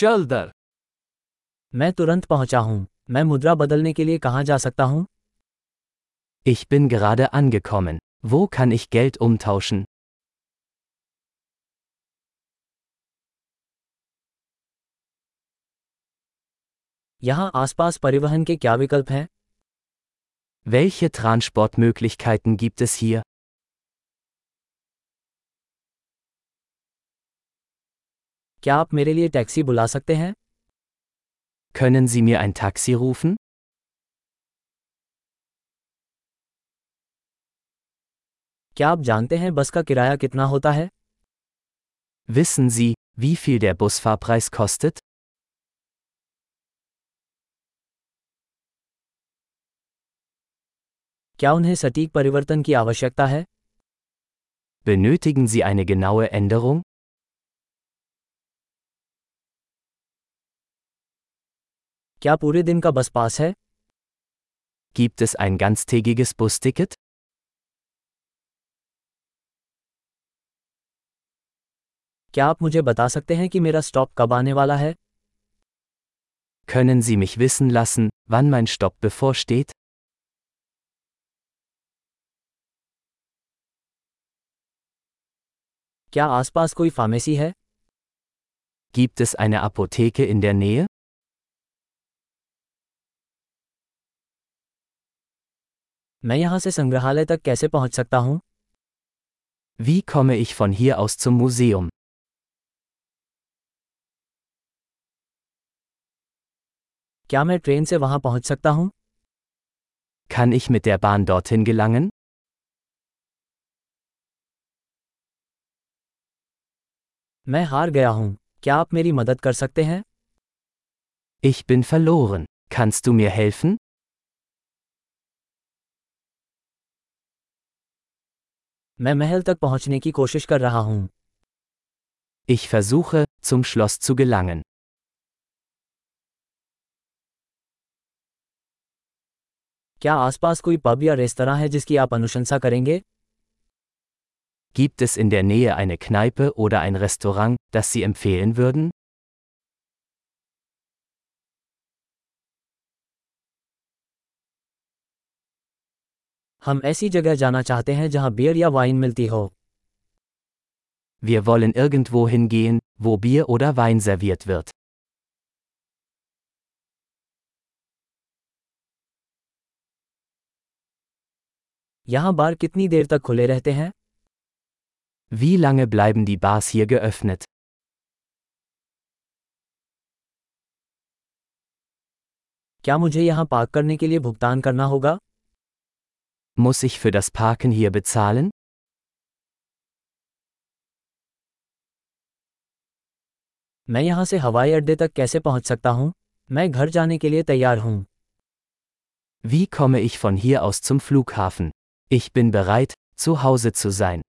चल दर मैं तुरंत पहुंचा हूं मैं मुद्रा बदलने के लिए कहां जा सकता हूं Ich bin gerade angekommen. Wo kann ich Geld umtauschen? यहां आसपास परिवहन के क्या विकल्प हैं Welche Transportmöglichkeiten gibt es hier? क्या आप मेरे लिए टैक्सी बुला सकते हैं Können Sie mir ein Taxi rufen? क्या आप जानते हैं बस का किराया कितना होता है Wissen Sie, wie viel der Busfahrpreis kostet? क्या उन्हें सटीक परिवर्तन की आवश्यकता है Benötigen Sie eine genaue Änderung? क्या पूरे दिन का बस पास है Gibt es ein ganztägiges Busticket? क्या आप मुझे बता सकते हैं कि मेरा स्टॉप कब आने वाला है Können Sie mich wissen lassen, wann mein Stopp bevorsteht? क्या आसपास कोई फार्मेसी है Gibt es eine Apotheke in der Nähe? मैं यहाँ से संग्रहालय तक कैसे पहुँच सकता हूँ Wie komme ich von hier aus zum Museum? क्या मैं ट्रेन से वहाँ पहुँच सकता हूँ Kann ich mit der Bahn dorthin gelangen? मैं हार गया हूँ क्या आप मेरी मदद कर सकते हैं Ich bin verloren. Kannst du mir helfen? मैं महल तक पहुँचने की कोशिश कर रहा हूँ Ich versuche, zum Schloss zu gelangen. क्या आसपास कोई पब या रेस्तरां है जिसकी आप अनुशंसा करेंगे Gibt es in der Nähe eine Kneipe oder ein Restaurant, das Sie empfehlen würden? हम ऐसी जगह जाना चाहते हैं जहाँ बियर या वाइन मिलती हो Wir wollen irgendwo hingehen, wo Bier oder Wein serviert wird. यहाँ बार कितनी देर तक खुले रहते हैं Wie lange bleiben die Bars hier geöffnet? क्या मुझे यहाँ पार्क करने के लिए भुगतान करना होगा Muss ich für das Parken hier bezahlen? मैं यहाँ से हवाई अड्डे तक कैसे पहुँच सकता हूँ मैं घर जाने के लिए तैयार हूँ Wie komme ich von hier aus zum Flughafen? Ich bin bereit, zu Hause zu sein.